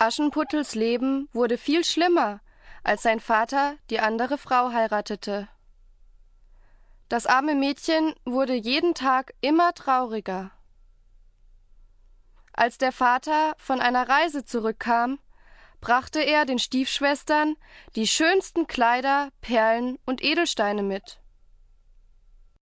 Aschenputtels Leben wurde viel schlimmer, als sein Vater die andere Frau heiratete. Das arme Mädchen wurde jeden Tag immer trauriger. Als der Vater von einer Reise zurückkam, brachte er den Stiefschwestern die schönsten Kleider, Perlen und Edelsteine mit.